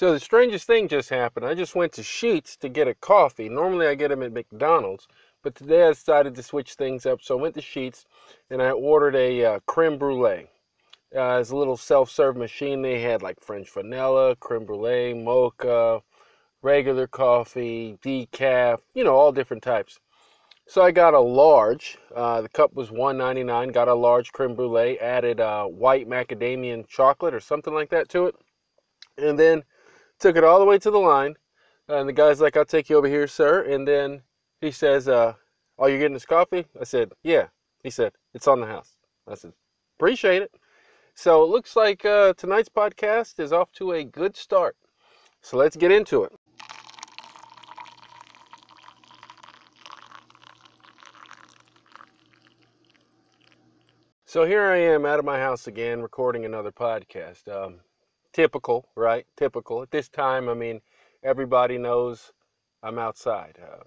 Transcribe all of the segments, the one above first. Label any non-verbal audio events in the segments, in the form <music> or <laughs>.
So the strangest thing just happened. I just went to Sheetz to get a coffee. Normally I get them at McDonald's, but today I decided to switch things up. So I went to Sheetz and I ordered a uh, creme brulee. Uh, it's a little self-serve machine. They had like French vanilla, creme brulee, mocha, regular coffee, decaf, you know, all different types. So I got a large. Uh, the cup was $1.99. Got a large creme brulee. Added uh, white macadamia chocolate or something like that to it, and then took it all the way to the line. And the guy's like, "I'll take you over here, sir." And then he says, uh, "Are you getting this coffee?" I said, "Yeah." He said, "It's on the house." I said, "Appreciate it." So it looks like uh, tonight's podcast is off to a good start. So let's get into it. So here I am out of my house again, recording another podcast. Um, typical, right? Typical. At this time, I mean, everybody knows I'm outside. Um,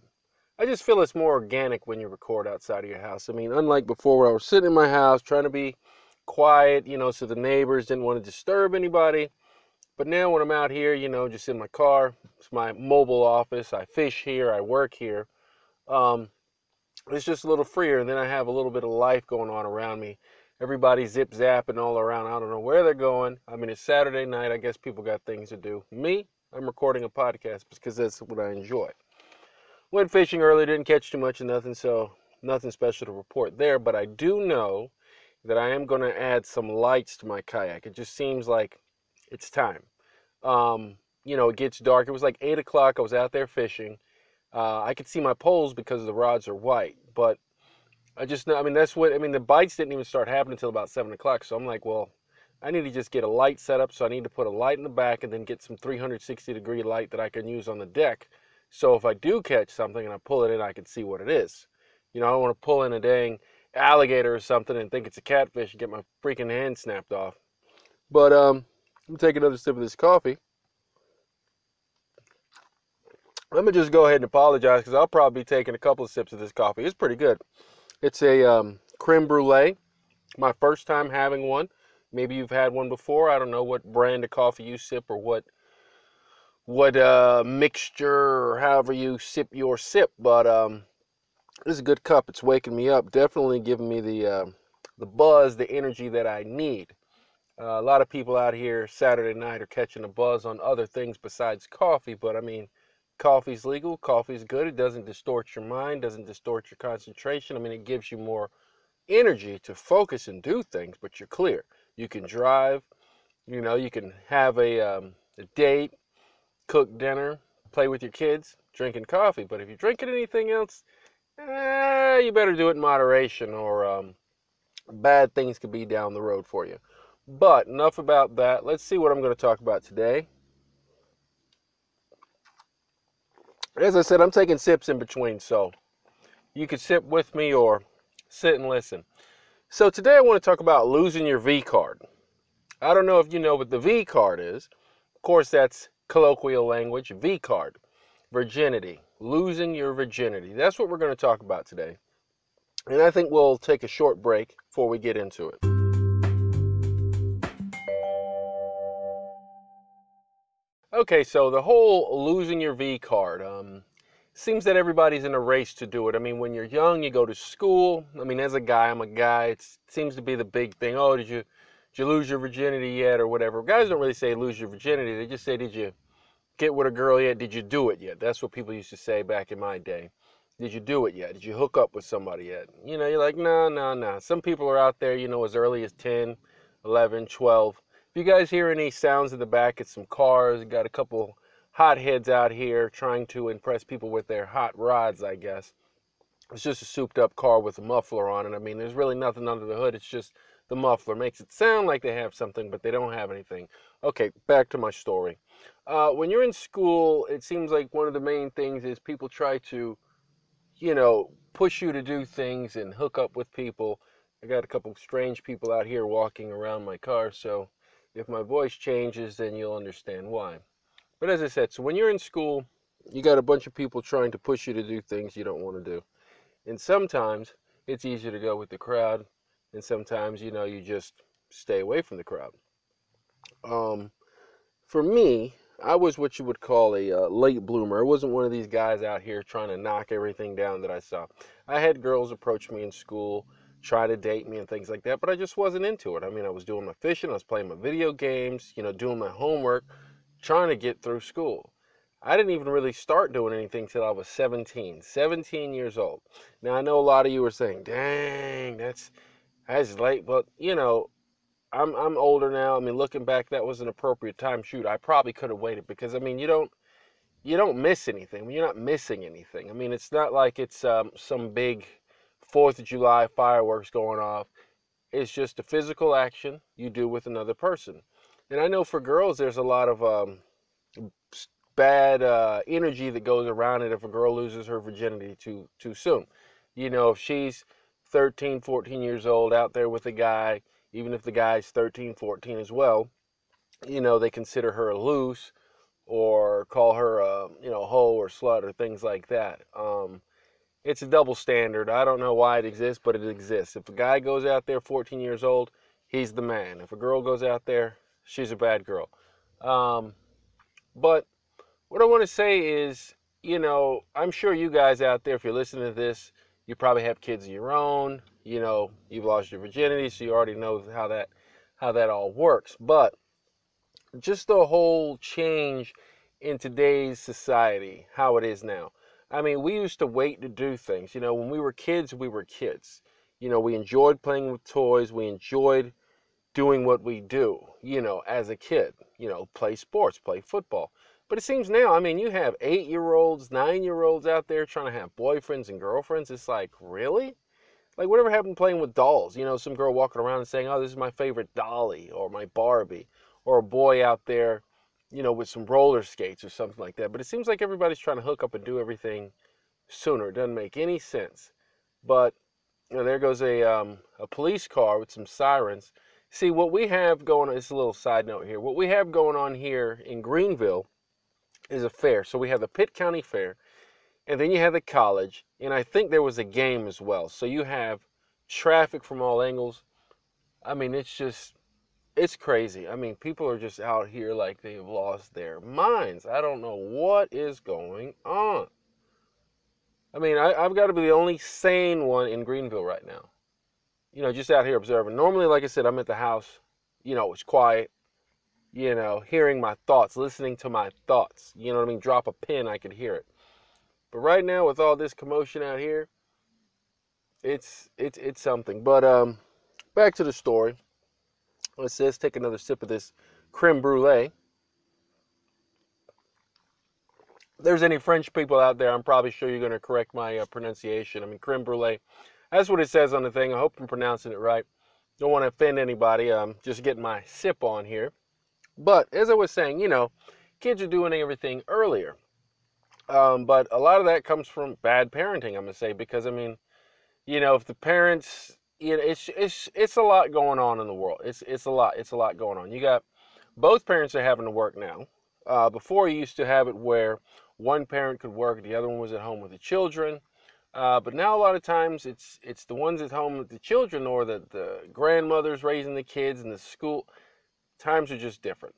I just feel it's more organic when you record outside of your house. I mean, unlike before where I was sitting in my house trying to be quiet, you know, so the neighbors didn't want to disturb anybody. But now when I'm out here, you know, just in my car, it's my mobile office. I fish here, I work here. Um, it's just a little freer. And then I have a little bit of life going on around me. Everybody zip zapping all around. I don't know where they're going. I mean, it's Saturday night. I guess people got things to do. Me, I'm recording a podcast because that's what I enjoy. Went fishing earlier, didn't catch too much of nothing, so nothing special to report there. But I do know that I am going to add some lights to my kayak. It just seems like it's time. Um, you know, it gets dark. It was like 8 o'clock. I was out there fishing. Uh, I could see my poles because the rods are white, but I just know, I mean, that's what, I mean, the bites didn't even start happening until about 7 o'clock. So I'm like, well, I need to just get a light set up. So I need to put a light in the back and then get some 360 degree light that I can use on the deck. So if I do catch something and I pull it in, I can see what it is. You know, I don't want to pull in a dang alligator or something and think it's a catfish and get my freaking hand snapped off. But um, I'm take another sip of this coffee. Let me just go ahead and apologize because I'll probably be taking a couple of sips of this coffee. It's pretty good. It's a um, creme brulee. My first time having one. Maybe you've had one before. I don't know what brand of coffee you sip or what what uh, mixture or however you sip your sip, but um, this is a good cup. It's waking me up. Definitely giving me the uh, the buzz, the energy that I need. Uh, a lot of people out here Saturday night are catching a buzz on other things besides coffee, but I mean, coffee's legal. Coffee's good. It doesn't distort your mind, doesn't distort your concentration. I mean, it gives you more energy to focus and do things, but you're clear. You can drive. You know, you can have a, um, a date, cook dinner, play with your kids, drinking coffee. But if you're drinking anything else, eh, you better do it in moderation, or um, bad things could be down the road for you. But enough about that. Let's see what I'm going to talk about today. As I said, I'm taking sips in between, so you can sip with me or sit and listen. So today I want to talk about losing your V card. I don't know if you know what the V card is. Of course, that's colloquial language, V card. Virginity, losing your virginity. That's what we're going to talk about today. And I think we'll take a short break before we get into it. Okay, so the whole losing your V card. Um, seems that everybody's in a race to do it. I mean, when you're young, you go to school. I mean, as a guy, I'm a guy. it seems to be the big thing. Oh, did you did you lose your virginity yet, or whatever? Guys don't really say lose your virginity. They just say, did you get with a girl yet? Did you do it yet? That's what people used to say back in my day. Did you do it yet? Did you hook up with somebody yet? You know, you're like, no, no, no. Some people are out there, you know, as early as 10, 11, 12 if you guys hear any sounds in the back, it's some cars. Got a couple hot heads out here trying to impress people with their hot rods, I guess. It's just a souped up car with a muffler on it. I mean, there's really nothing under the hood. It's just the muffler. Makes it sound like they have something, but they don't have anything. Okay, back to my story. Uh, when you're in school, it seems like one of the main things is people try to, you know, push you to do things and hook up with people. I got a couple strange people out here walking around my car, so if my voice changes, then you'll understand why. But as I said, so when you're in school, you got a bunch of people trying to push you to do things you don't want to do. And sometimes it's easier to go with the crowd, and sometimes, you know, you just stay away from the crowd. Um, for me, I was what you would call a uh, late bloomer. I wasn't one of these guys out here trying to knock everything down that I saw. I had girls approach me in school, try to date me and things like that, but I just wasn't into it. I mean, I was doing my fishing, I was playing my video games, you know, doing my homework, trying to get through school. I didn't even really start doing anything till I was 17, 17 years old. Now I know a lot of you are saying, "Dang, that's that's late," but you know, I'm I'm older now. I mean, looking back, that was an appropriate time. Shoot, I probably could have waited because I mean, you don't you don't miss anything. You're not missing anything. I mean, it's not like it's um, some big Fourth of July fireworks going off. It's just a physical action you do with another person. And I know for girls, there's a lot of um, bad uh, energy that goes around it if a girl loses her virginity too too soon. You know, if she's 13, 14 years old out there with a guy, even if the guy's 13, 14 as well, you know, they consider her loose or call her a, you know, hoe or slut or things like that. Um, it's a double standard. I don't know why it exists, but it exists. If a guy goes out there 14 years old, he's the man. If a girl goes out there, she's a bad girl. Um, but what I want to say is, you know, I'm sure you guys out there, if you're listening to this, you probably have kids of your own. You know, you've lost your virginity, so you already know how that how that all works. But just the whole change in today's society, how it is now. I mean, we used to wait to do things. You know, when we were kids, we were kids. You know, we enjoyed playing with toys. We enjoyed doing what we do, you know, as a kid. You know, play sports, play football. But it seems now, I mean, you have eight year olds, nine year olds out there trying to have boyfriends and girlfriends. It's like, really? Like, whatever happened playing with dolls? You know, some girl walking around and saying, oh, this is my favorite Dolly or my Barbie. Or a boy out there, you know, with some roller skates or something like that. But it seems like everybody's trying to hook up and do everything sooner. It doesn't make any sense. But, you know, there goes a, um, a police car with some sirens. See, what we have going on, it's a little side note here. What we have going on here in Greenville is a fair. So we have the Pitt County Fair, and then you have the college, and I think there was a game as well. So you have traffic from all angles. I mean, it's just, it's crazy. I mean, people are just out here like they've lost their minds. I don't know what is going on. I mean, I, have got to be the only sane one in Greenville right now. You know, just out here observing. Normally, like I said, I'm at the house. You know, it's quiet you know, hearing my thoughts, listening to my thoughts. You know what I mean? Drop a pin, I could hear it. But right now, with all this commotion out here, it's it's it's something. But um, back to the story. Let's take another sip of this creme brulee. If there's any French people out there, I'm probably sure you're going to correct my uh, pronunciation. I mean, creme brulee. That's what it says on the thing. I hope I'm pronouncing it right. Don't want to offend anybody. I'm just getting my sip on here. But as I was saying, you know, kids are doing everything earlier. Um, but a lot of that comes from bad parenting, I'm gonna say, because I mean, you know, if the parents, you know, it's it's it's a lot going on in the world. It's it's a lot. It's a lot going on. You got both parents are having to work now. Uh, before you used to have it where one parent could work, the other one was at home with the children. Uh, but now a lot of times it's it's the ones at home with the children or the, the grandmothers raising the kids in the school times are just different.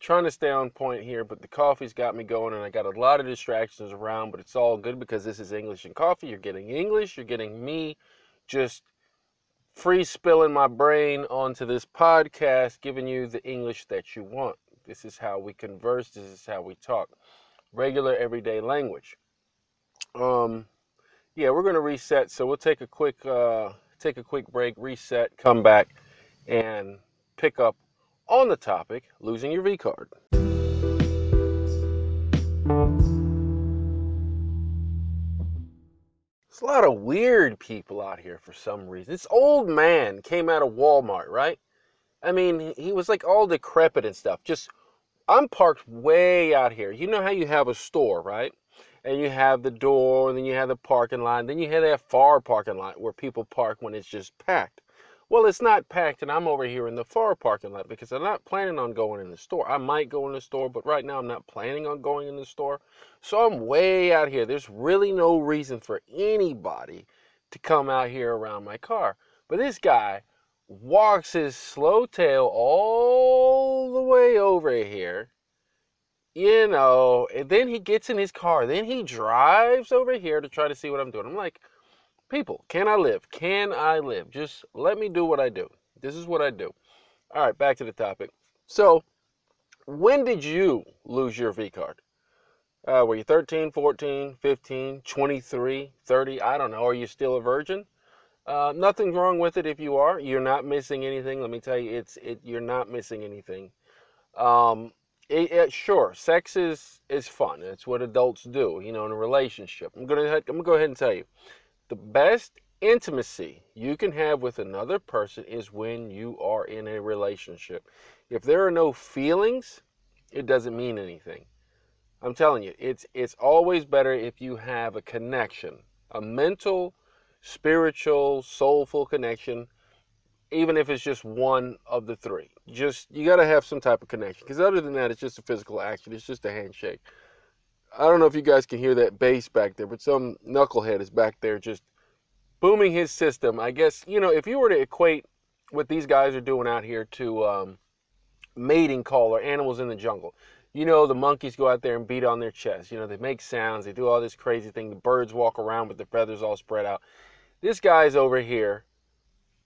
trying to stay on point here, but the coffee's got me going, and I got a lot of distractions around, but it's all good because this is English and coffee. You're getting English, you're getting me just free spilling my brain onto this podcast, giving you the English that you want. This is how we converse, this is how we talk. Regular everyday language. Um yeah, we're gonna reset, so we'll take a quick uh take a quick break, reset, come back, and pick up on the topic losing your V card. There's a lot of weird people out here for some reason. This old man came out of Walmart, right? I mean, he was like all decrepit and stuff. Just, I'm parked way out here. You know how you have a store, right? And you have the door, and then you have the parking lot, then you have that far parking lot where people park when it's just packed. Well, it's not packed, and I'm over here in the far parking lot because I'm not planning on going in the store. I might go in the store, but right now I'm not planning on going in the store. So I'm way out here. There's really no reason for anybody to come out here around my car. But this guy walks his slow tail all the way over here you know, and then he gets in his car. Then he drives over here to try to see what I'm doing. I'm like, people, can I live? Can I live? Just let me do what I do. This is what I do. All right, back to the topic. So, when did you lose your V card? Uh, were you 13, 14, 15, 23, 30? I don't know. Are you still a virgin? Uh, wrong with it if you are. You're not missing anything. Let me tell you, it's it. You're not missing anything. Um, it, it, sure, sex is is fun. It's what adults do, you know, in a relationship. I'm gonna I'm gonna go ahead and tell you, the best intimacy you can have with another person is when you are in a relationship. If there are no feelings, it doesn't mean anything. I'm telling you, it's it's always better if you have a connection, a mental, spiritual, soulful connection, even if it's just one of the three. Just you got to have some type of connection because other than that, it's just a physical action. It's just a handshake. I don't know if you guys can hear that bass back there, but some knucklehead is back there just booming his system. I guess you know if you were to equate what these guys are doing out here to um, mating call or animals in the jungle you know, the monkeys go out there and beat on their chest. You know, they make sounds, they do all this crazy thing. The birds walk around with their feathers all spread out. This guy's over here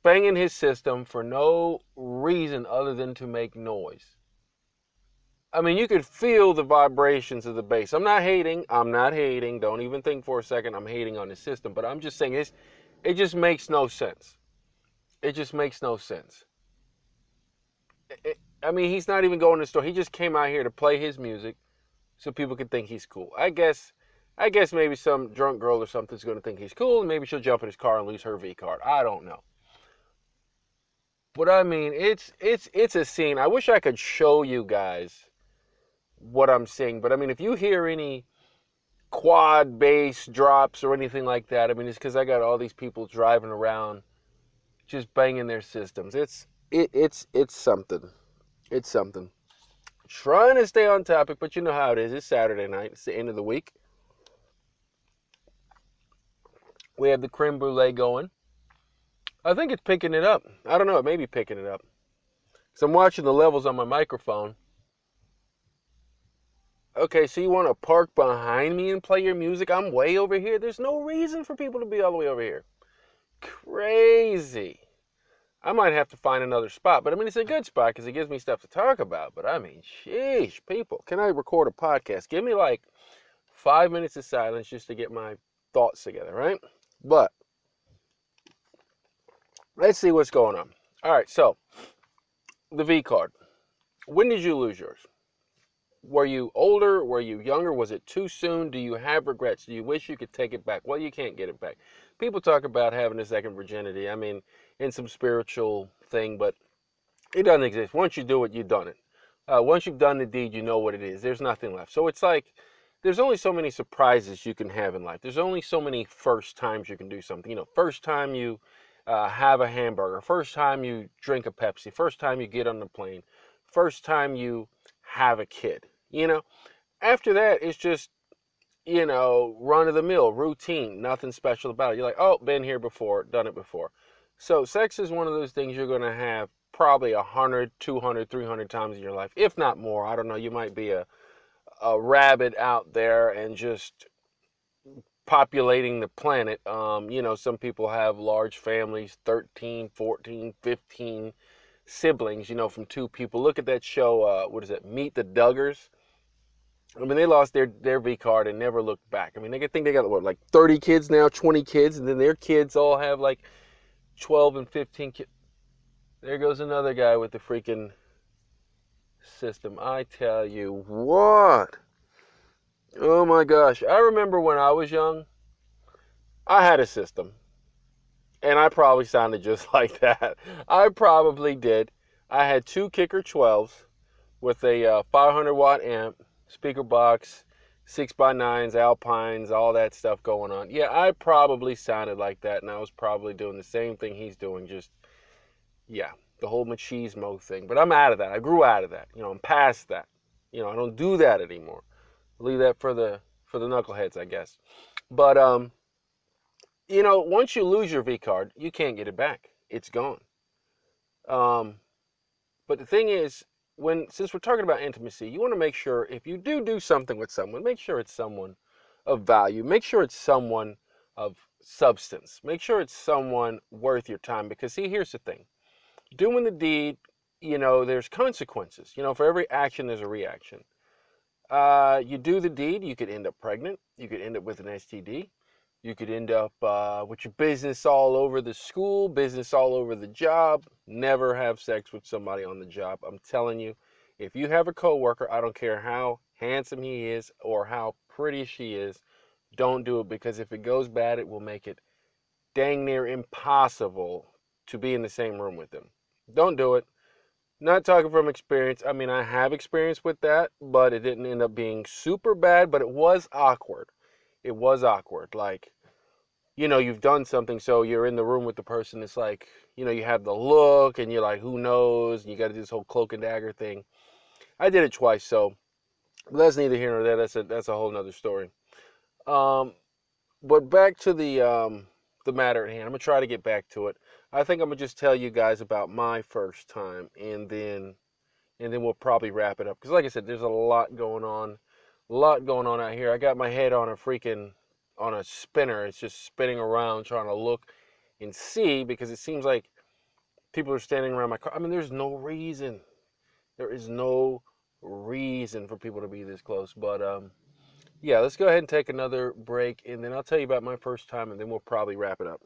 banging his system for no reason other than to make noise. I mean, you could feel the vibrations of the bass. I'm not hating. I'm not hating. Don't even think for a second I'm hating on the system. But I'm just saying it's, it just makes no sense. It just makes no sense. It, I mean, he's not even going to the store. He just came out here to play his music so people can think he's cool. I guess I guess maybe some drunk girl or something's going to think he's cool and maybe she'll jump in his car and lose her V card. I don't know. But I mean, it's it's it's a scene. I wish I could show you guys what I'm saying. but I mean, if you hear any quad bass drops or anything like that, I mean, it's cuz I got all these people driving around just banging their systems. It's it, it's it's something. It's something. Trying to stay on topic, but you know how it is. It's Saturday night. It's the end of the week. We have the creme brulee going. I think it's picking it up. I don't know. It may be picking it up. So I'm watching the levels on my microphone. Okay, so you want to park behind me and play your music? I'm way over here. There's no reason for people to be all the way over here. Crazy. I might have to find another spot. But I mean, it's a good spot because it gives me stuff to talk about. But I mean, sheesh, people, can I record a podcast? Give me like five minutes of silence just to get my thoughts together, right? But let's see what's going on. All right, so the V card. When did you lose yours? Were you older? Were you younger? Was it too soon? Do you have regrets? Do you wish you could take it back? Well, you can't get it back. People talk about having a second virginity. I mean, in some spiritual thing, but it doesn't exist. Once you do it, you've done it. Uh, once you've done the deed, you know what it is. There's nothing left. So it's like there's only so many surprises you can have in life. There's only so many first times you can do something. You know, first time you uh, have a hamburger, first time you drink a Pepsi, first time you get on the plane, first time you have a kid. You know, after that, it's just you know run of the mill, routine, nothing special about it. You're like, oh, been here before, done it before. So sex is one of those things you're going to have probably 100, 200, 300 times in your life, if not more. I don't know. You might be a, a rabbit out there and just populating the planet. Um, you know, some people have large families, 13, 14, 15 siblings, you know, from two people. Look at that show, uh, what is it, Meet the Duggars? I mean, they lost their, their V card and never looked back. I mean, they think they got, what, like 30 kids now, 20 kids, and then their kids all have like 12 and 15 kids. There goes another guy with the freaking system. I tell you what. Oh my gosh. I remember when I was young, I had a system. And I probably sounded just <laughs> like that. I probably did. I had two Kicker 12s with a uh, 500 watt amp, speaker box, six by nines, alpines, all that stuff going on. Yeah, I probably sounded like that, and I was probably doing the same thing he's doing. Just yeah, the whole machismo thing. But I'm out of that. I grew out of that. You know, I'm past that. You know, I don't do that anymore. Leave that for the for the knuckleheads, I guess. But um, you know, once you lose your V card, you can't get it back. It's gone. Um, but the thing is, when since we're talking about intimacy, you want to make sure if you do do something with someone, make sure it's someone of value. Make sure it's someone of substance. Make sure it's someone worth your time because see, here's the thing. Doing the deed, you know, there's consequences. You know, for every action there's a reaction. Uh, you do the deed, you could end up pregnant, you could end up with an STD, you could end up uh, with your business all over the school, business all over the job. Never have sex with somebody on the job. I'm telling you, if you have a coworker, I don't care how handsome he is or how pretty she is, don't do it because if it goes bad, it will make it dang near impossible to be in the same room with them. Don't do it. Not talking from experience. I mean, I have experience with that, but it didn't end up being super bad, but it was awkward it was awkward. Like, you know, you've done something, so you're in the room with the person. It's like, you know, you have the look, and you're like, who knows? And you got to do this whole cloak and dagger thing. I did it twice, so that's neither here nor there. That's a that's a whole nother story. Um, but back to the um, the matter at hand. I'm gonna try to get back to it. I think I'm gonna just tell you guys about my first time, and then and then we'll probably wrap it up. Because like I said, there's a lot going on lot going on out here. I got my head on a freaking on a spinner. It's just spinning around trying to look and see because it seems like people are standing around my car. I mean, there's no reason. There is no reason for people to be this close. But um, yeah, let's go ahead and take another break, and then I'll tell you about my first time, and then we'll probably wrap it up.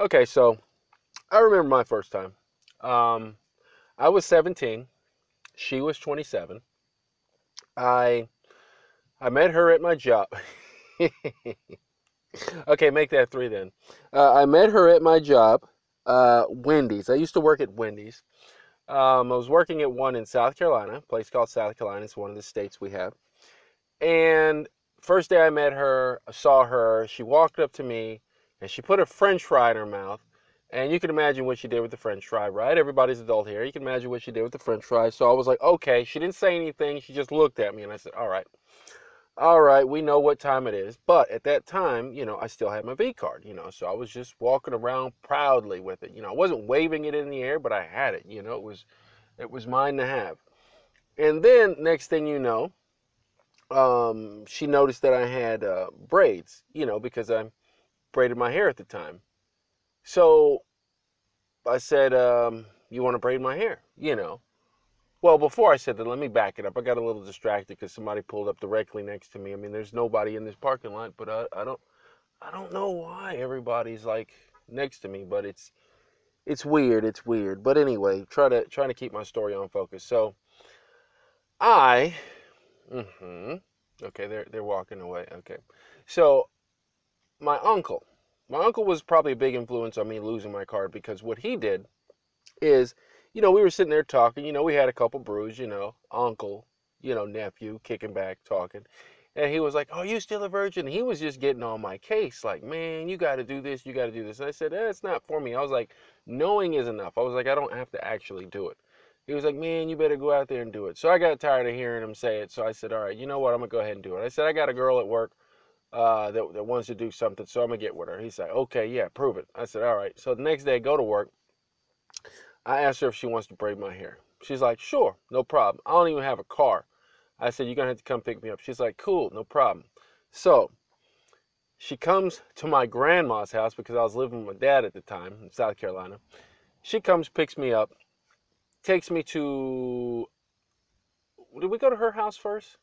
Okay, so I remember my first time. Um, I was 17. She was 27. I I met her at my job. <laughs> okay, make that three then. Uh, I met her at my job, uh, Wendy's. I used to work at Wendy's. Um, I was working at one in South Carolina, place called South Carolina. It's one of the states we have. And first day I met her, I saw her. She walked up to me and she put a French fry in her mouth and you can imagine what she did with the french fry, right? Everybody's adult here. You can imagine what she did with the french fry. So I was like, okay. She didn't say anything. She just looked at me and I said, all right. All right, we know what time it is. But at that time, you know, I still had my V card, you know, so I was just walking around proudly with it. You know, I wasn't waving it in the air, but I had it. You know, it was it was mine to have. And then next thing you know, um, she noticed that I had uh, braids, you know, because I braided my hair at the time. So I said, um, You want to braid my hair? You know. Well, before I said that, let me back it up. I got a little distracted because somebody pulled up directly next to me. I mean, there's nobody in this parking lot, but I, I don't, I don't know why everybody's like next to me, but it's, it's weird. It's weird. But anyway, try to trying to keep my story on focus. So, I, mm-hmm. Okay, they're they're walking away. Okay, so my uncle my uncle was probably a big influence on me losing my card because what he did is, you know, we were sitting there talking, you know, we had a couple brews, you know, uncle, you know, nephew, kicking back, talking. And he was like, Oh, you still a virgin? He was just getting on my case, like, man, you got to do this, you got to do this. And I said, eh, It's not for me. I was like, Knowing is enough. I was like, I don't have to actually do it. He was like, Man, you better go out there and do it. So I got tired of hearing him say it. So I said, All right, you know what? I'm going to go ahead and do it. I said, I got a girl at work uh, that, that wants to do something, so I'm gonna get with her. He said, okay, yeah, prove it. I said, all right. So the next day, I go to work. I asked her if she wants to braid my hair. She's like, sure, no problem. I don't even have a car. I said, you're gonna have to come pick me up. She's like, cool, no problem. So she comes to my grandma's house because I was living with my dad at the time in South Carolina. She comes, picks me up, takes me to. Did we go to her house first?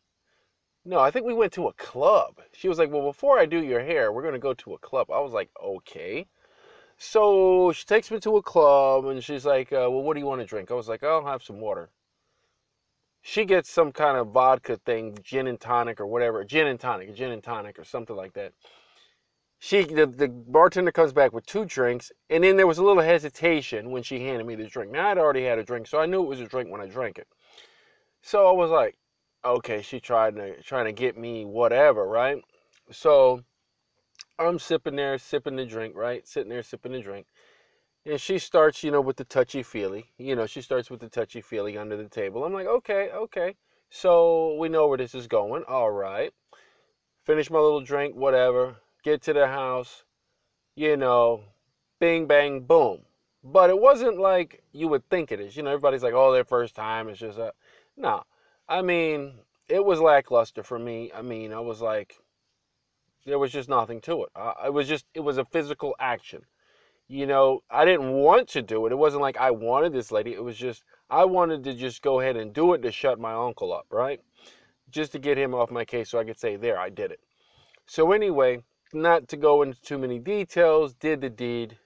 No, I think we went to a club. She was like, Well, before I do your hair, we're going to go to a club. I was like, Okay. So she takes me to a club and she's like, uh, Well, what do you want to drink? I was like, I'll have some water. She gets some kind of vodka thing, gin and tonic or whatever, gin and tonic, gin and tonic or something like that. She, the, the bartender comes back with two drinks, and then there was a little hesitation when she handed me the drink. Now I'd already had a drink, so I knew it was a drink when I drank it. So I was like, okay, she tried to trying to get me whatever, right? So I'm sipping there, sipping the drink, right? Sitting there sipping the drink. And she starts, you know, with the touchy feely. You know, she starts with the touchy feely under the table. I'm like, okay, okay. So we know where this is going. All right. Finish my little drink, whatever. Get to the house. You know, bing, bang, boom. But it wasn't like you would think it is. You know, everybody's like, oh, their first time. It's just a. No. I mean, it was lackluster for me. I mean, I was like, there was just nothing to it. I, it was just, it was a physical action. You know, I didn't want to do it. It wasn't like I wanted this lady. It was just, I wanted to just go ahead and do it to shut my uncle up, right? Just to get him off my case so I could say, there, I did it. So, anyway, not to go into too many details, did the deed.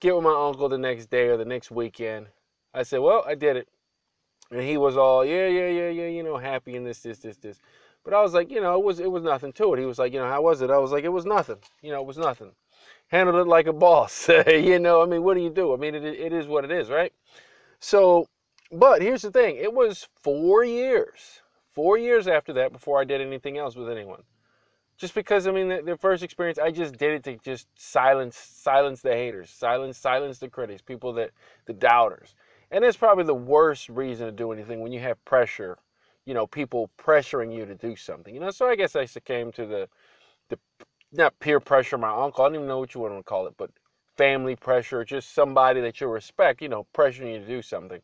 Get with my uncle the next day or the next weekend. I said, well, I did it. And he was all, yeah, yeah, yeah, yeah, you know, happy and this, this, this, this. But I was like, you know, it was it was nothing to it. He was like, you know, how was it? I was like, it was nothing. You know, it was nothing. Handled it like a boss. <laughs> you know, I mean, what do you do? I mean, it, it is what it is, right? So, but here's the thing. It was four years, four years after that before I did anything else with anyone. Just because, I mean, the, the first experience, I just did it to just silence, silence the haters, silence, silence the critics, people that, the doubters. And it's probably the worst reason to do anything when you have pressure, you know, people pressuring you to do something. You know, so I guess I succumbed to the the not peer pressure, my uncle, I don't even know what you want to call it, but family pressure, just somebody that you respect, you know, pressuring you to do something.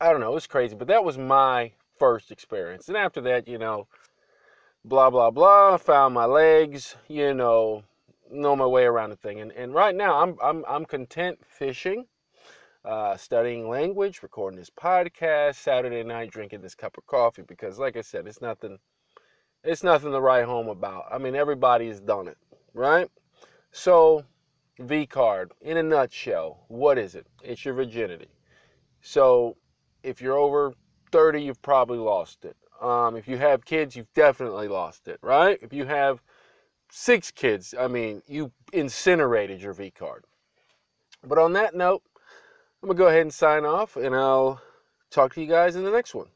I don't know, it was crazy, but that was my first experience. And after that, you know, blah blah blah, found my legs, you know, know my way around the thing. And and right now I'm I'm I'm content fishing uh, studying language, recording this podcast, Saturday night drinking this cup of coffee because, like I said, it's nothing. It's nothing to write home about. I mean, everybody's done it, right? So, V card, in a nutshell, what is it? It's your virginity. So, if you're over 30, you've probably lost it. Um, if you have kids, you've definitely lost it, right? If you have six kids, I mean, you incinerated your V card. But on that note, I'm going to go ahead and sign off, and I'll talk to you guys in the next one.